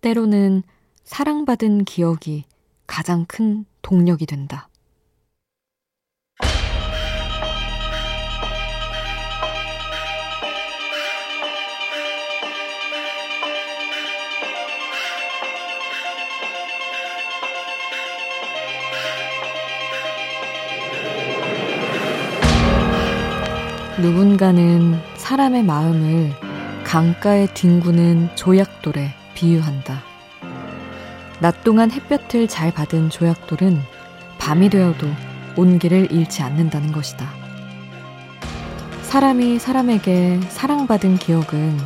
때로는 사랑받은 기억이 가장 큰 동력이 된다. 누군가는 사람의 마음을 강가에 뒹구는 조약돌에 비유한다. 낮 동안 햇볕을 잘 받은 조약돌은 밤이 되어도 온기를 잃지 않는다는 것이다. 사람이 사람에게 사랑받은 기억은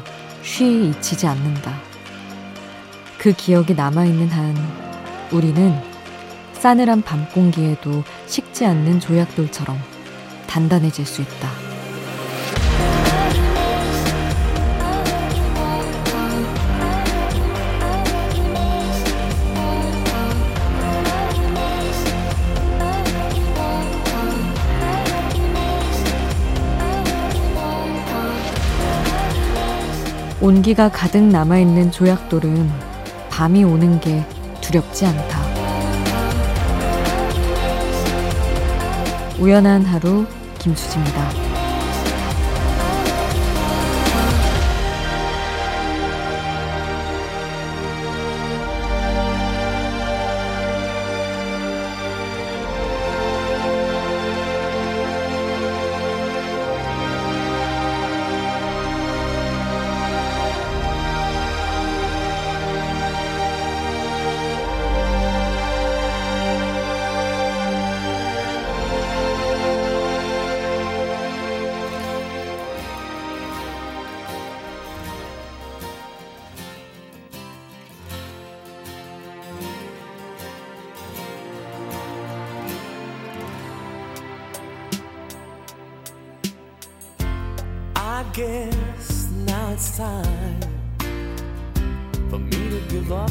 쉬이 잊히지 않는다. 그 기억이 남아있는 한 우리는 싸늘한 밤 공기에도 식지 않는 조약돌처럼 단단해질 수 있다. 온기가 가득 남아있는 조약돌은 밤이 오는 게 두렵지 않다. 우연한 하루 김수지입니다. Guess now it's time for me to give up.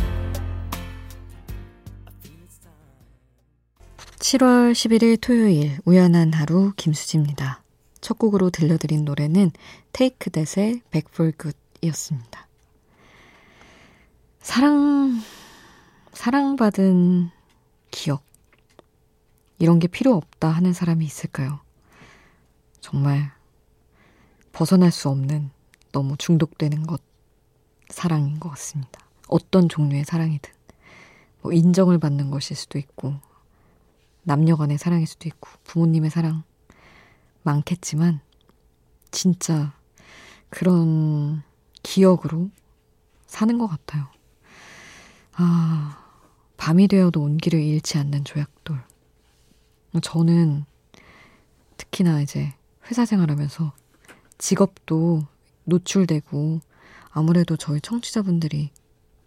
7월 11일 토요일 우연한 하루 김수지입니다. 첫 곡으로 들려드린 노래는 테이크 댓의 Good이었습니다. 사랑, 사랑받은 기억. 이런 게 필요 없다 하는 사람이 있을까요? 정말 벗어날 수 없는 너무 중독되는 것 사랑인 것 같습니다. 어떤 종류의 사랑이든 뭐 인정을 받는 것일 수도 있고 남녀 간의 사랑일 수도 있고 부모님의 사랑 많겠지만 진짜 그런 기억으로 사는 것 같아요. 아, 밤이 되어도 온기를 잃지 않는 조약돌. 저는 특히나 이제 회사 생활하면서 직업도 노출되고 아무래도 저희 청취자분들이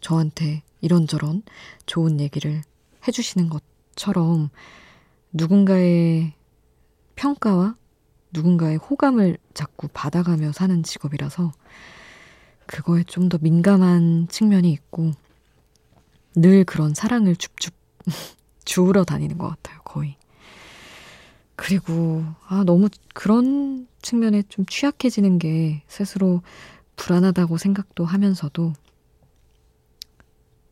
저한테 이런저런 좋은 얘기를 해주시는 것처럼 누군가의 평가와 누군가의 호감을 자꾸 받아가며 사는 직업이라서 그거에 좀 더 민감한 측면이 있고 늘 그런 사랑을 줍줍 주우러 다니는 것 같아요, 거의. 그리고, 아, 너무 그런 측면에 좀 취약해지는 게 스스로 불안하다고 생각도 하면서도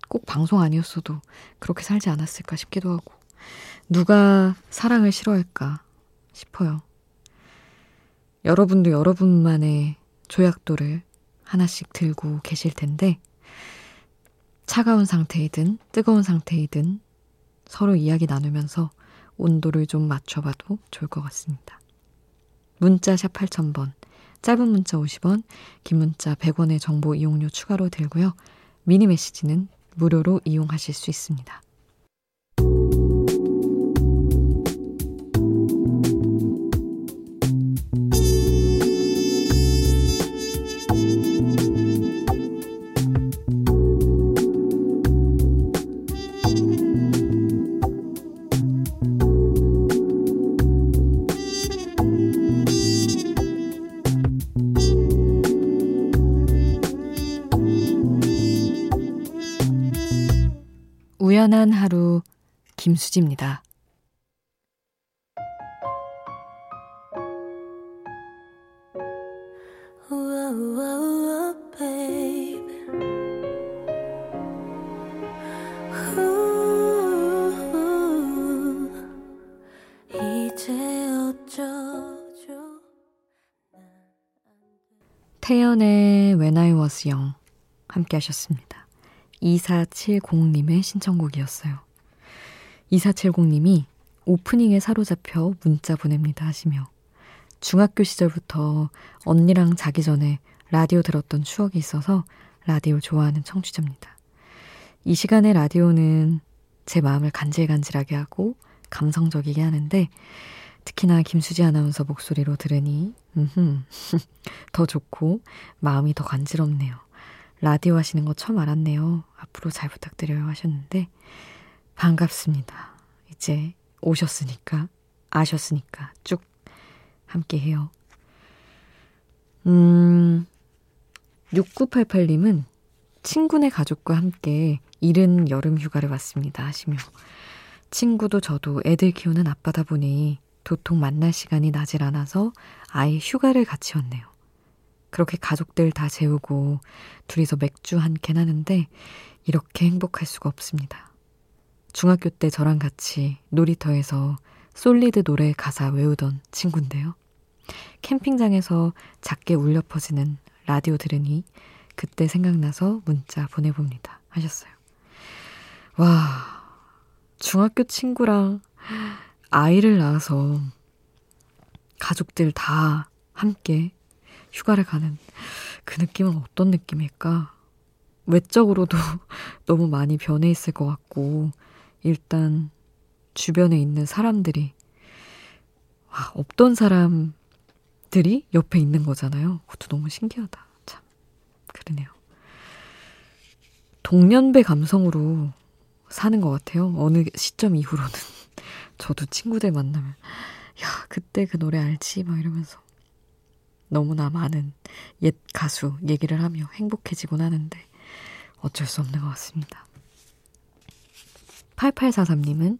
꼭 방송 아니었어도 그렇게 살지 않았을까 싶기도 하고, 누가 사랑을 싫어할까 싶어요. 여러분도 여러분만의 조약돌을 하나씩 들고 계실 텐데, 차가운 상태이든 뜨거운 상태이든 서로 이야기 나누면서 온도를 좀 맞춰봐도 좋을 것 같습니다. 문자 샵 8000번, 짧은 문자 50원, 긴 문자 100원의 정보 이용료 추가로 들고요. 미니 메시지는 무료로 이용하실 수 있습니다. 우연한 하루 김수지입니다. '태연의 When I Was Young' 함께 하셨습니다. 2470님의 신청곡이었어요. 2470님이 오프닝에 사로잡혀 문자 보냅니다 하시며 중학교 시절부터 언니랑 자기 전에 라디오 들었던 추억이 있어서 라디오 좋아하는 청취자입니다. 이 시간에 라디오는 제 마음을 간질간질하게 하고 감성적이게 하는데 특히나 김수지 아나운서 목소리로 들으니 더 좋고 마음이 더 간지럽네요. 라디오 하시는 거 처음 알았네요. 앞으로 잘 부탁드려요 하셨는데 반갑습니다. 이제 오셨으니까 아셨으니까 쭉 함께 해요. 음 6988님은 친구네 가족과 함께 이른 여름 휴가를 왔습니다 하시며 친구도 저도 애들 키우는 아빠다 보니 도통 만날 시간이 나질 않아서 아예 휴가를 같이 왔네요. 그렇게 가족들 다 재우고 둘이서 맥주 한 캔 하는데 이렇게 행복할 수가 없습니다. 중학교 때 저랑 같이 놀이터에서 솔리드 노래 가사 외우던 친구인데요. 캠핑장에서 작게 울려 퍼지는 라디오 들으니 그때 생각나서 문자 보내봅니다. 하셨어요. 와, 중학교 친구랑 아이를 낳아서 가족들 다 함께 휴가를 가는 그 느낌은 어떤 느낌일까? 외적으로도 너무 많이 변해 있을 것 같고, 일단 주변에 있는 사람들이, 와, 없던 사람들이 옆에 있는 거잖아요. 그것도 너무 신기하다. 참, 그러네요. 동년배 감성으로 사는 것 같아요. 어느 시점 이후로는. 저도 친구들 만나면, 야, 그때 그 노래 알지? 막 이러면서. 너무나 많은 옛 가수 얘기를 하며 행복해지곤 하는데, 어쩔 수 없는 것 같습니다. 8843님은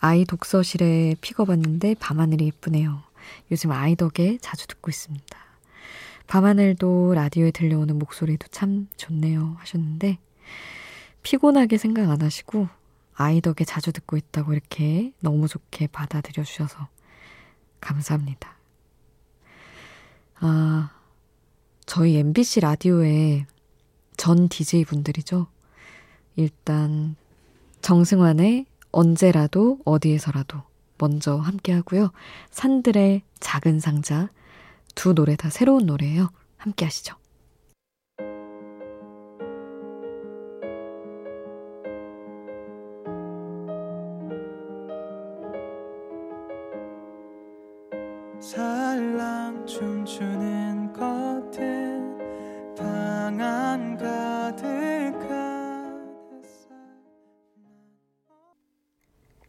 아이 독서실에 픽업 왔는데 밤하늘이 예쁘네요. 요즘 아이 덕에 자주 듣고 있습니다. 밤하늘도 라디오에 들려오는 목소리도 참 좋네요 하셨는데 피곤하게 생각 안 하시고 아이 덕에 자주 듣고 있다고 이렇게 너무 좋게 받아들여 주셔서 감사합니다. 아, 저희 MBC 라디오의 전 DJ 분들이죠. 일단 정승환의 언제라도 어디에서라도 먼저 함께 하고요. 산들의 작은 상자 두 노래 다 새로운 노래예요. 함께 하시죠.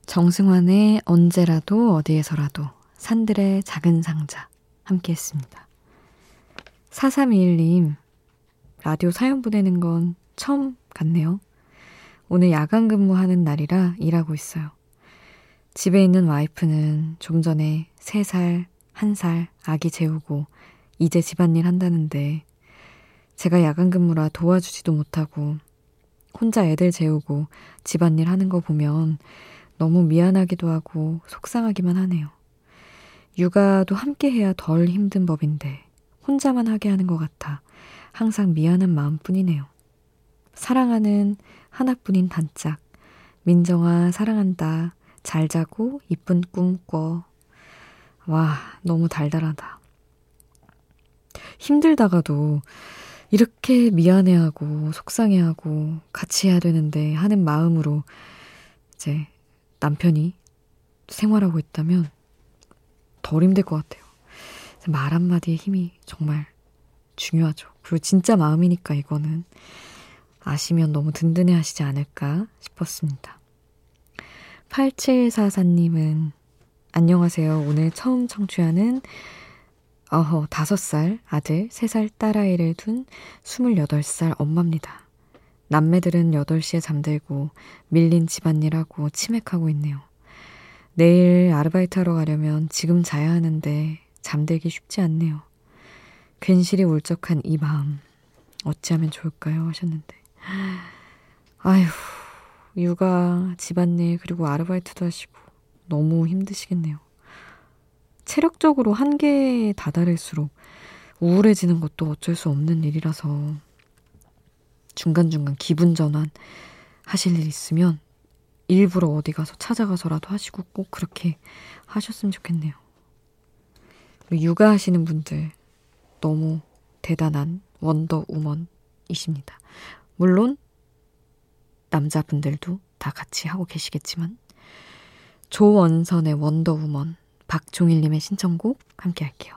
정승환의 언제라도 어디에서라도 산들의 작은 상자 함께 했습니다. 4321님, 라디오 사연 보내는 건 처음 같네요. 오늘 야간 근무하는 날이라 일하고 있어요. 집에 있는 와이프는 좀 전에 3살, 한살 아기 재우고 이제 집안일 한다는데 제가 야간 근무라 도와주지도 못하고 혼자 애들 재우고 집안일 하는 거 보면 너무 미안하기도 하고 속상하기만 하네요. 육아도 함께 해야 덜 힘든 법인데 혼자만 하게 하는 것 같아 항상 미안한 마음뿐이네요. 사랑하는 하나뿐인 단짝. 민정아, 사랑한다. 잘 자고 이쁜 꿈 꿔. 와, 너무 달달하다. 힘들다가도 이렇게 미안해하고 속상해하고 같이 해야 되는데 하는 마음으로 이제 남편이 생활하고 있다면 덜 힘들 것 같아요. 말 한마디의 힘이 정말 중요하죠. 그리고 진짜 마음이니까 이거는 아시면 너무 든든해 하시지 않을까 싶었습니다. 8744님은 안녕하세요. 오늘 처음 청취하는 어허, 5살 아들, 3살 딸아이를 둔 28살 엄마입니다. 남매들은 8시에 잠들고 밀린 집안일하고 치맥하고 있네요. 내일 아르바이트 하러 가려면 지금 자야 하는데 잠들기 쉽지 않네요. 괜시리 울적한 이 마음 어찌하면 좋을까요? 하셨는데 아휴 육아, 집안일 그리고 아르바이트도 하시고 너무 힘드시겠네요. 체력적으로 한계에 다다를수록 우울해지는 것도 어쩔 수 없는 일이라서 중간중간 기분 전환 하실 일 있으면 일부러 어디 가서 찾아가서라도 하시고 꼭 그렇게 하셨으면 좋겠네요. 육아 하시는 분들 너무 대단한 원더우먼이십니다. 물론 남자분들도 다 같이 하고 계시겠지만 조원선의 원더우먼 박종일님의 신청곡 함께 할게요.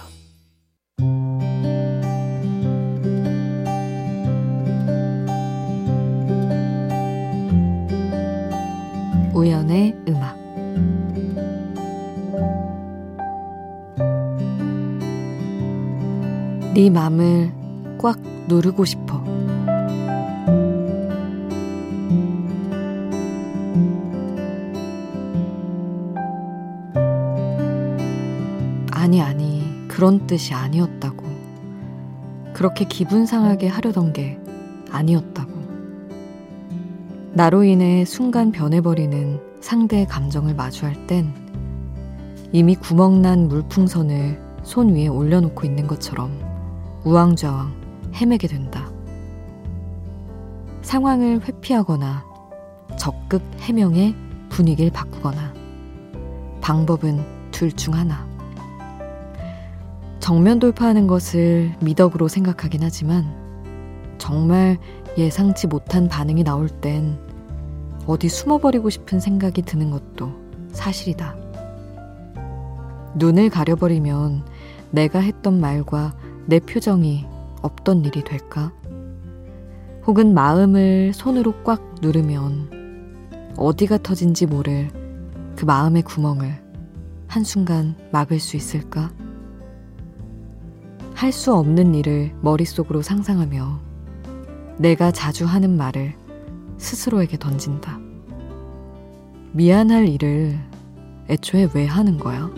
네 맘을 꽉 누르고 싶어. 아니 아니 그런 뜻이 아니었다고. 그렇게 기분 상하게 하려던 게 아니었다고. 나로 인해 순간 변해버리는 상대의 감정을 마주할 땐 이미 구멍난 물풍선을 손 위에 올려놓고 있는 것처럼 우왕좌왕 헤매게 된다. 상황을 회피하거나 적극 해명해 분위기를 바꾸거나 방법은 둘 중 하나. 정면 돌파하는 것을 미덕으로 생각하긴 하지만 정말 예상치 못한 반응이 나올 땐 어디 숨어버리고 싶은 생각이 드는 것도 사실이다. 눈을 가려버리면 내가 했던 말과 내 표정이 없던 일이 될까? 혹은 마음을 손으로 꽉 누르면 어디가 터진지 모를 그 마음의 구멍을 한순간 막을 수 있을까? 할 수 없는 일을 머릿속으로 상상하며 내가 자주 하는 말을 스스로에게 던진다. 미안할 일을 애초에 왜 하는 거야?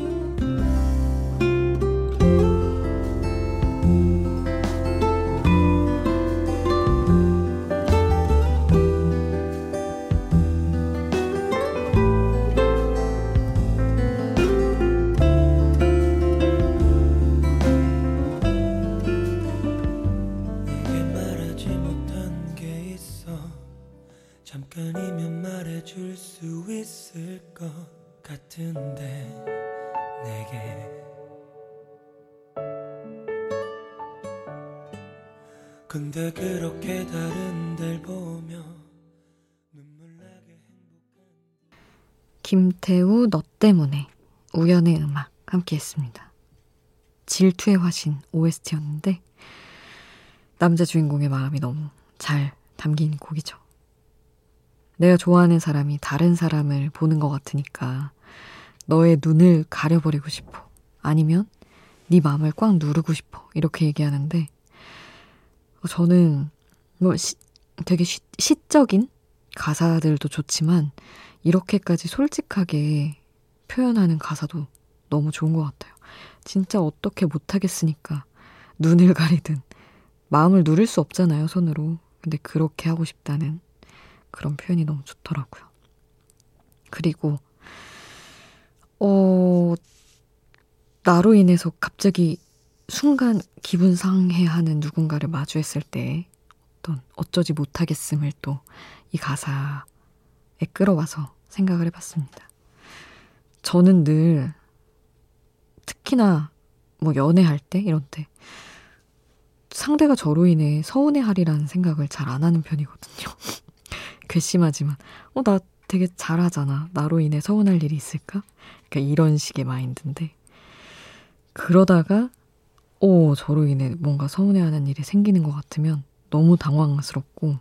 근데 그렇게 다른 들 보며 눈물 나게 행복한 김태우 너 때문에 우연의 음악 함께 했습니다. 질투의 화신 OST였는데 남자 주인공의 마음이 너무 잘 담긴 곡이죠. 내가 좋아하는 사람이 다른 사람을 보는 것 같으니까 너의 눈을 가려버리고 싶어. 아니면 네 마음을 꽉 누르고 싶어. 이렇게 얘기하는데 어, 저는 뭐 시, 되게 시, 시적인 가사들도 좋지만 이렇게까지 솔직하게 표현하는 가사도 너무 좋은 것 같아요. 진짜 어떻게 못하겠으니까 눈을 가리든 마음을 누를 수 없잖아요, 손으로. 근데 그렇게 하고 싶다는 그런 표현이 너무 좋더라고요. 그리고, 어, 나로 인해서 갑자기 순간 기분 상해하는 누군가를 마주했을 때 어떤 어쩌지 못하겠음을 또 이 가사에 끌어와서 생각을 해봤습니다. 저는 늘 특히나 뭐 연애할 때 이런 때 상대가 저로 인해 서운해하리라는 생각을 잘 안 하는 편이거든요. 괘씸하지만 어 나 되게 잘하잖아. 나로 인해 서운할 일이 있을까? 그러니까 이런 식의 마인드인데 그러다가 오 저로 인해 뭔가 서운해하는 일이 생기는 것 같으면 너무 당황스럽고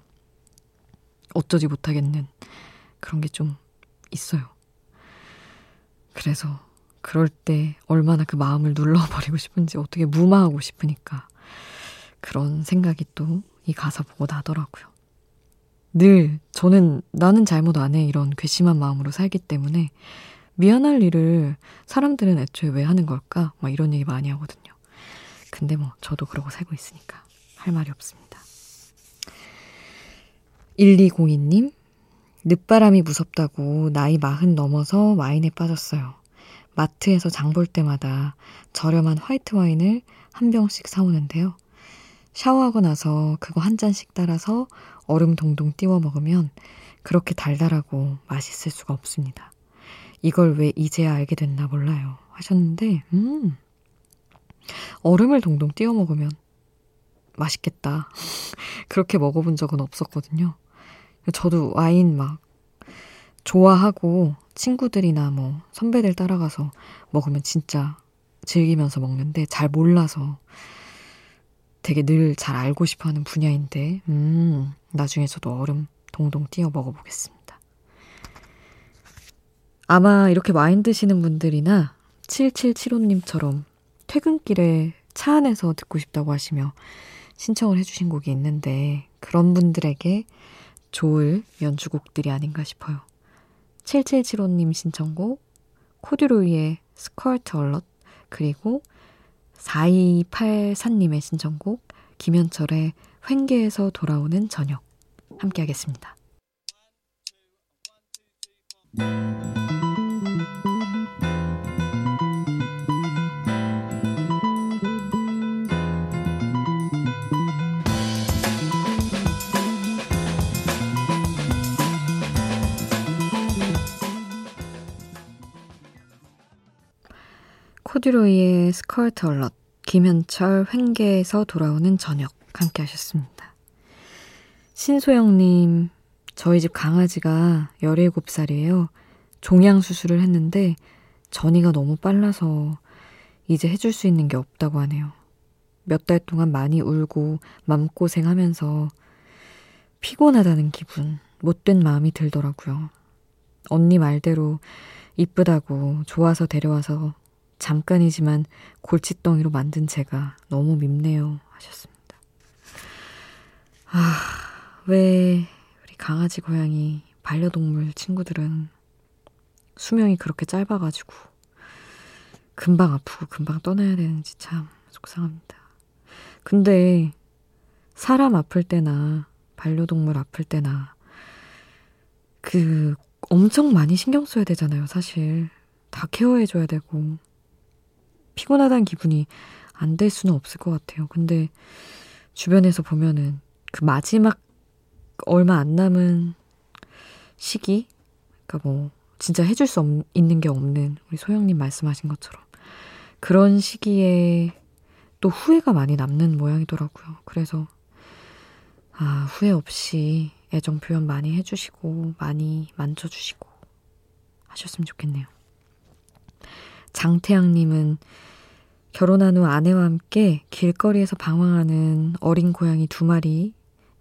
어쩌지 못하겠는 그런 게 좀 있어요. 그래서 그럴 때 얼마나 그 마음을 눌러버리고 싶은지 어떻게 무마하고 싶으니까 그런 생각이 또 이 가사 보고 나더라고요. 늘 저는 나는 잘못 안 해 이런 괘씸한 마음으로 살기 때문에 미안할 일을 사람들은 애초에 왜 하는 걸까? 막 이런 얘기 많이 하거든요. 근데 뭐 저도 그러고 살고 있으니까 할 말이 없습니다. 1202님, 늦바람이 무섭다고 나이 마흔 넘어서 와인에 빠졌어요. 마트에서 장 볼 때마다 저렴한 화이트 와인을 한 병씩 사오는데요. 샤워하고 나서 그거 한 잔씩 따라서 얼음 동동 띄워 먹으면 그렇게 달달하고 맛있을 수가 없습니다. 이걸 왜 이제야 알게 됐나 몰라요. 하셨는데, 음, 얼음을 동동 띄워 먹으면 맛있겠다. 그렇게 먹어본 적은 없었거든요. 저도 와인 막 좋아하고 친구들이나 뭐 선배들 따라가서 먹으면 진짜 즐기면서 먹는데 잘 몰라서 되게 늘 잘 알고 싶어 하는 분야인데, 음, 나중에 저도 얼음 동동 띄워 먹어보겠습니다. 아마 이렇게 와인 드시는 분들이나 7775님처럼 퇴근길에 차 안에서 듣고 싶다고 하시며 신청을 해주신 곡이 있는데 그런 분들에게 좋을 연주곡들이 아닌가 싶어요. 7775님 신청곡, 코듀로이의 스컬트 얼럿, 그리고 4284님의 신청곡, 김현철의 횡계에서 돌아오는 저녁. 함께 하겠습니다. 코듀로이의 스컬트 얼럿, 김현철 횡계에서 돌아오는 저녁 함께 하셨습니다. 신소영님, 저희 집 강아지가 17살이에요. 종양 수술을 했는데 전이가 너무 빨라서 이제 해줄 수 있는 게 없다고 하네요. 몇 달 동안 많이 울고 맘고생 하면서 피곤하다는 기분, 못된 마음이 들더라고요. 언니 말대로 이쁘다고 좋아서 데려와서 잠깐이지만 골칫덩이로 만든 제가 너무 밉네요. 하셨습니다. 아, 왜 우리 강아지, 고양이, 반려동물 친구들은 수명이 그렇게 짧아가지고 금방 아프고 금방 떠나야 되는지 참 속상합니다. 근데 사람 아플 때나 반려동물 아플 때나 그 엄청 많이 신경 써야 되잖아요, 사실. 다 케어해줘야 되고. 피곤하다는 기분이 안 될 수는 없을 것 같아요. 근데 주변에서 보면은 그 마지막 얼마 안 남은 시기, 그러니까 뭐 진짜 해줄 수 없, 있는 게 없는 우리 소영님 말씀하신 것처럼 그런 시기에 또 후회가 많이 남는 모양이더라고요. 그래서 아 후회 없이 애정 표현 많이 해주시고 많이 만져주시고 하셨으면 좋겠네요. 장태양님은 결혼한 후 아내와 함께 길거리에서 방황하는 어린 고양이 두 마리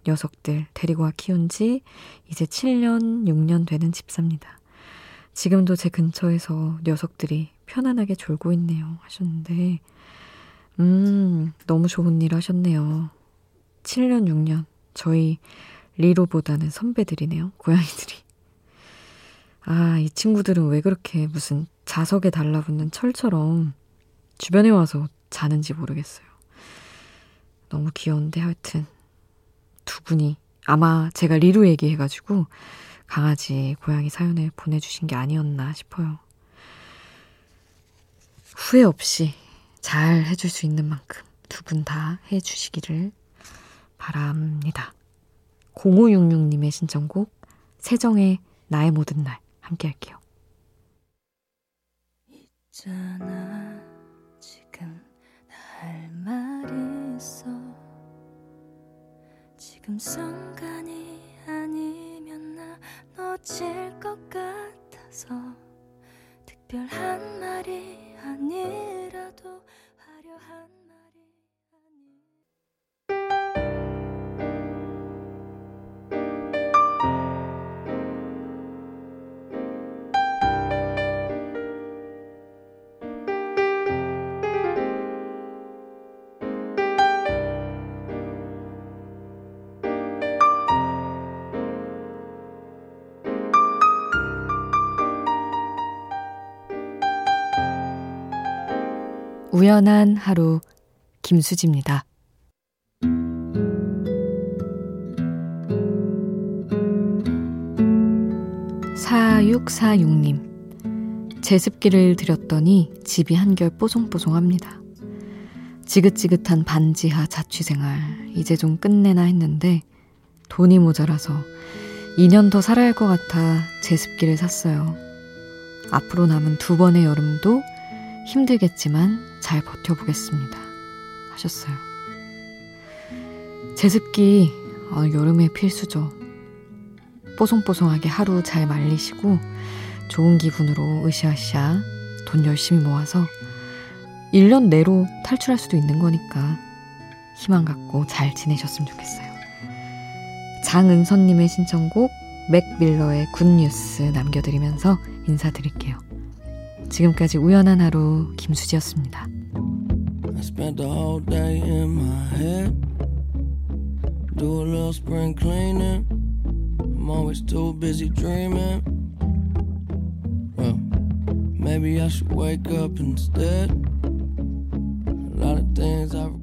녀석들 데리고 와 키운 지 이제 7년, 6년 되는 집사입니다. 지금도 제 근처에서 녀석들이 편안하게 졸고 있네요. 하셨는데, 음, 너무 좋은 일 하셨네요. 7년, 6년. 저희 리로보다는 선배들이네요. 고양이들이. 아, 이 친구들은 왜 그렇게 무슨 자석에 달라붙는 철처럼 주변에 와서 자는지 모르겠어요. 너무 귀여운데 하여튼 두 분이 아마 제가 리루 얘기해가지고 강아지, 고양이 사연을 보내주신 게 아니었나 싶어요. 후회 없이 잘 해줄 수 있는 만큼 두 분 다 해주시기를 바랍니다. 0566님의 신청곡 세정의 나의 모든 날 함께 할게요. 있잖아 지금 할 말이 있어 지금 순 우연한 하루 김수지입니다. 4646님. 제습기를 들였더니 집이 한결 뽀송뽀송합니다. 지긋지긋한 반지하 자취생활, 이제 좀 끝내나 했는데 돈이 모자라서 2년 더 살아야 할 것 같아 제습기를 샀어요. 앞으로 남은 두 번의 여름도 힘들겠지만 잘 버텨보겠습니다. 하셨어요. 제습기 어, 여름에 필수죠. 뽀송뽀송하게 하루 잘 말리시고 좋은 기분으로 으쌰으쌰 돈 열심히 모아서 1년 내로 탈출할 수도 있는 거니까 희망 갖고 잘 지내셨으면 좋겠어요. 장은선님의 신청곡 맥 밀러의 굿뉴스 남겨드리면서 인사드릴게요. 지금까지 우연한 하루 김수지였습니다. I spent the whole day in my head. Do a little spring cleaning. I'm always too busy dreaming. Well, maybe I should wake up instead. A lot of things I've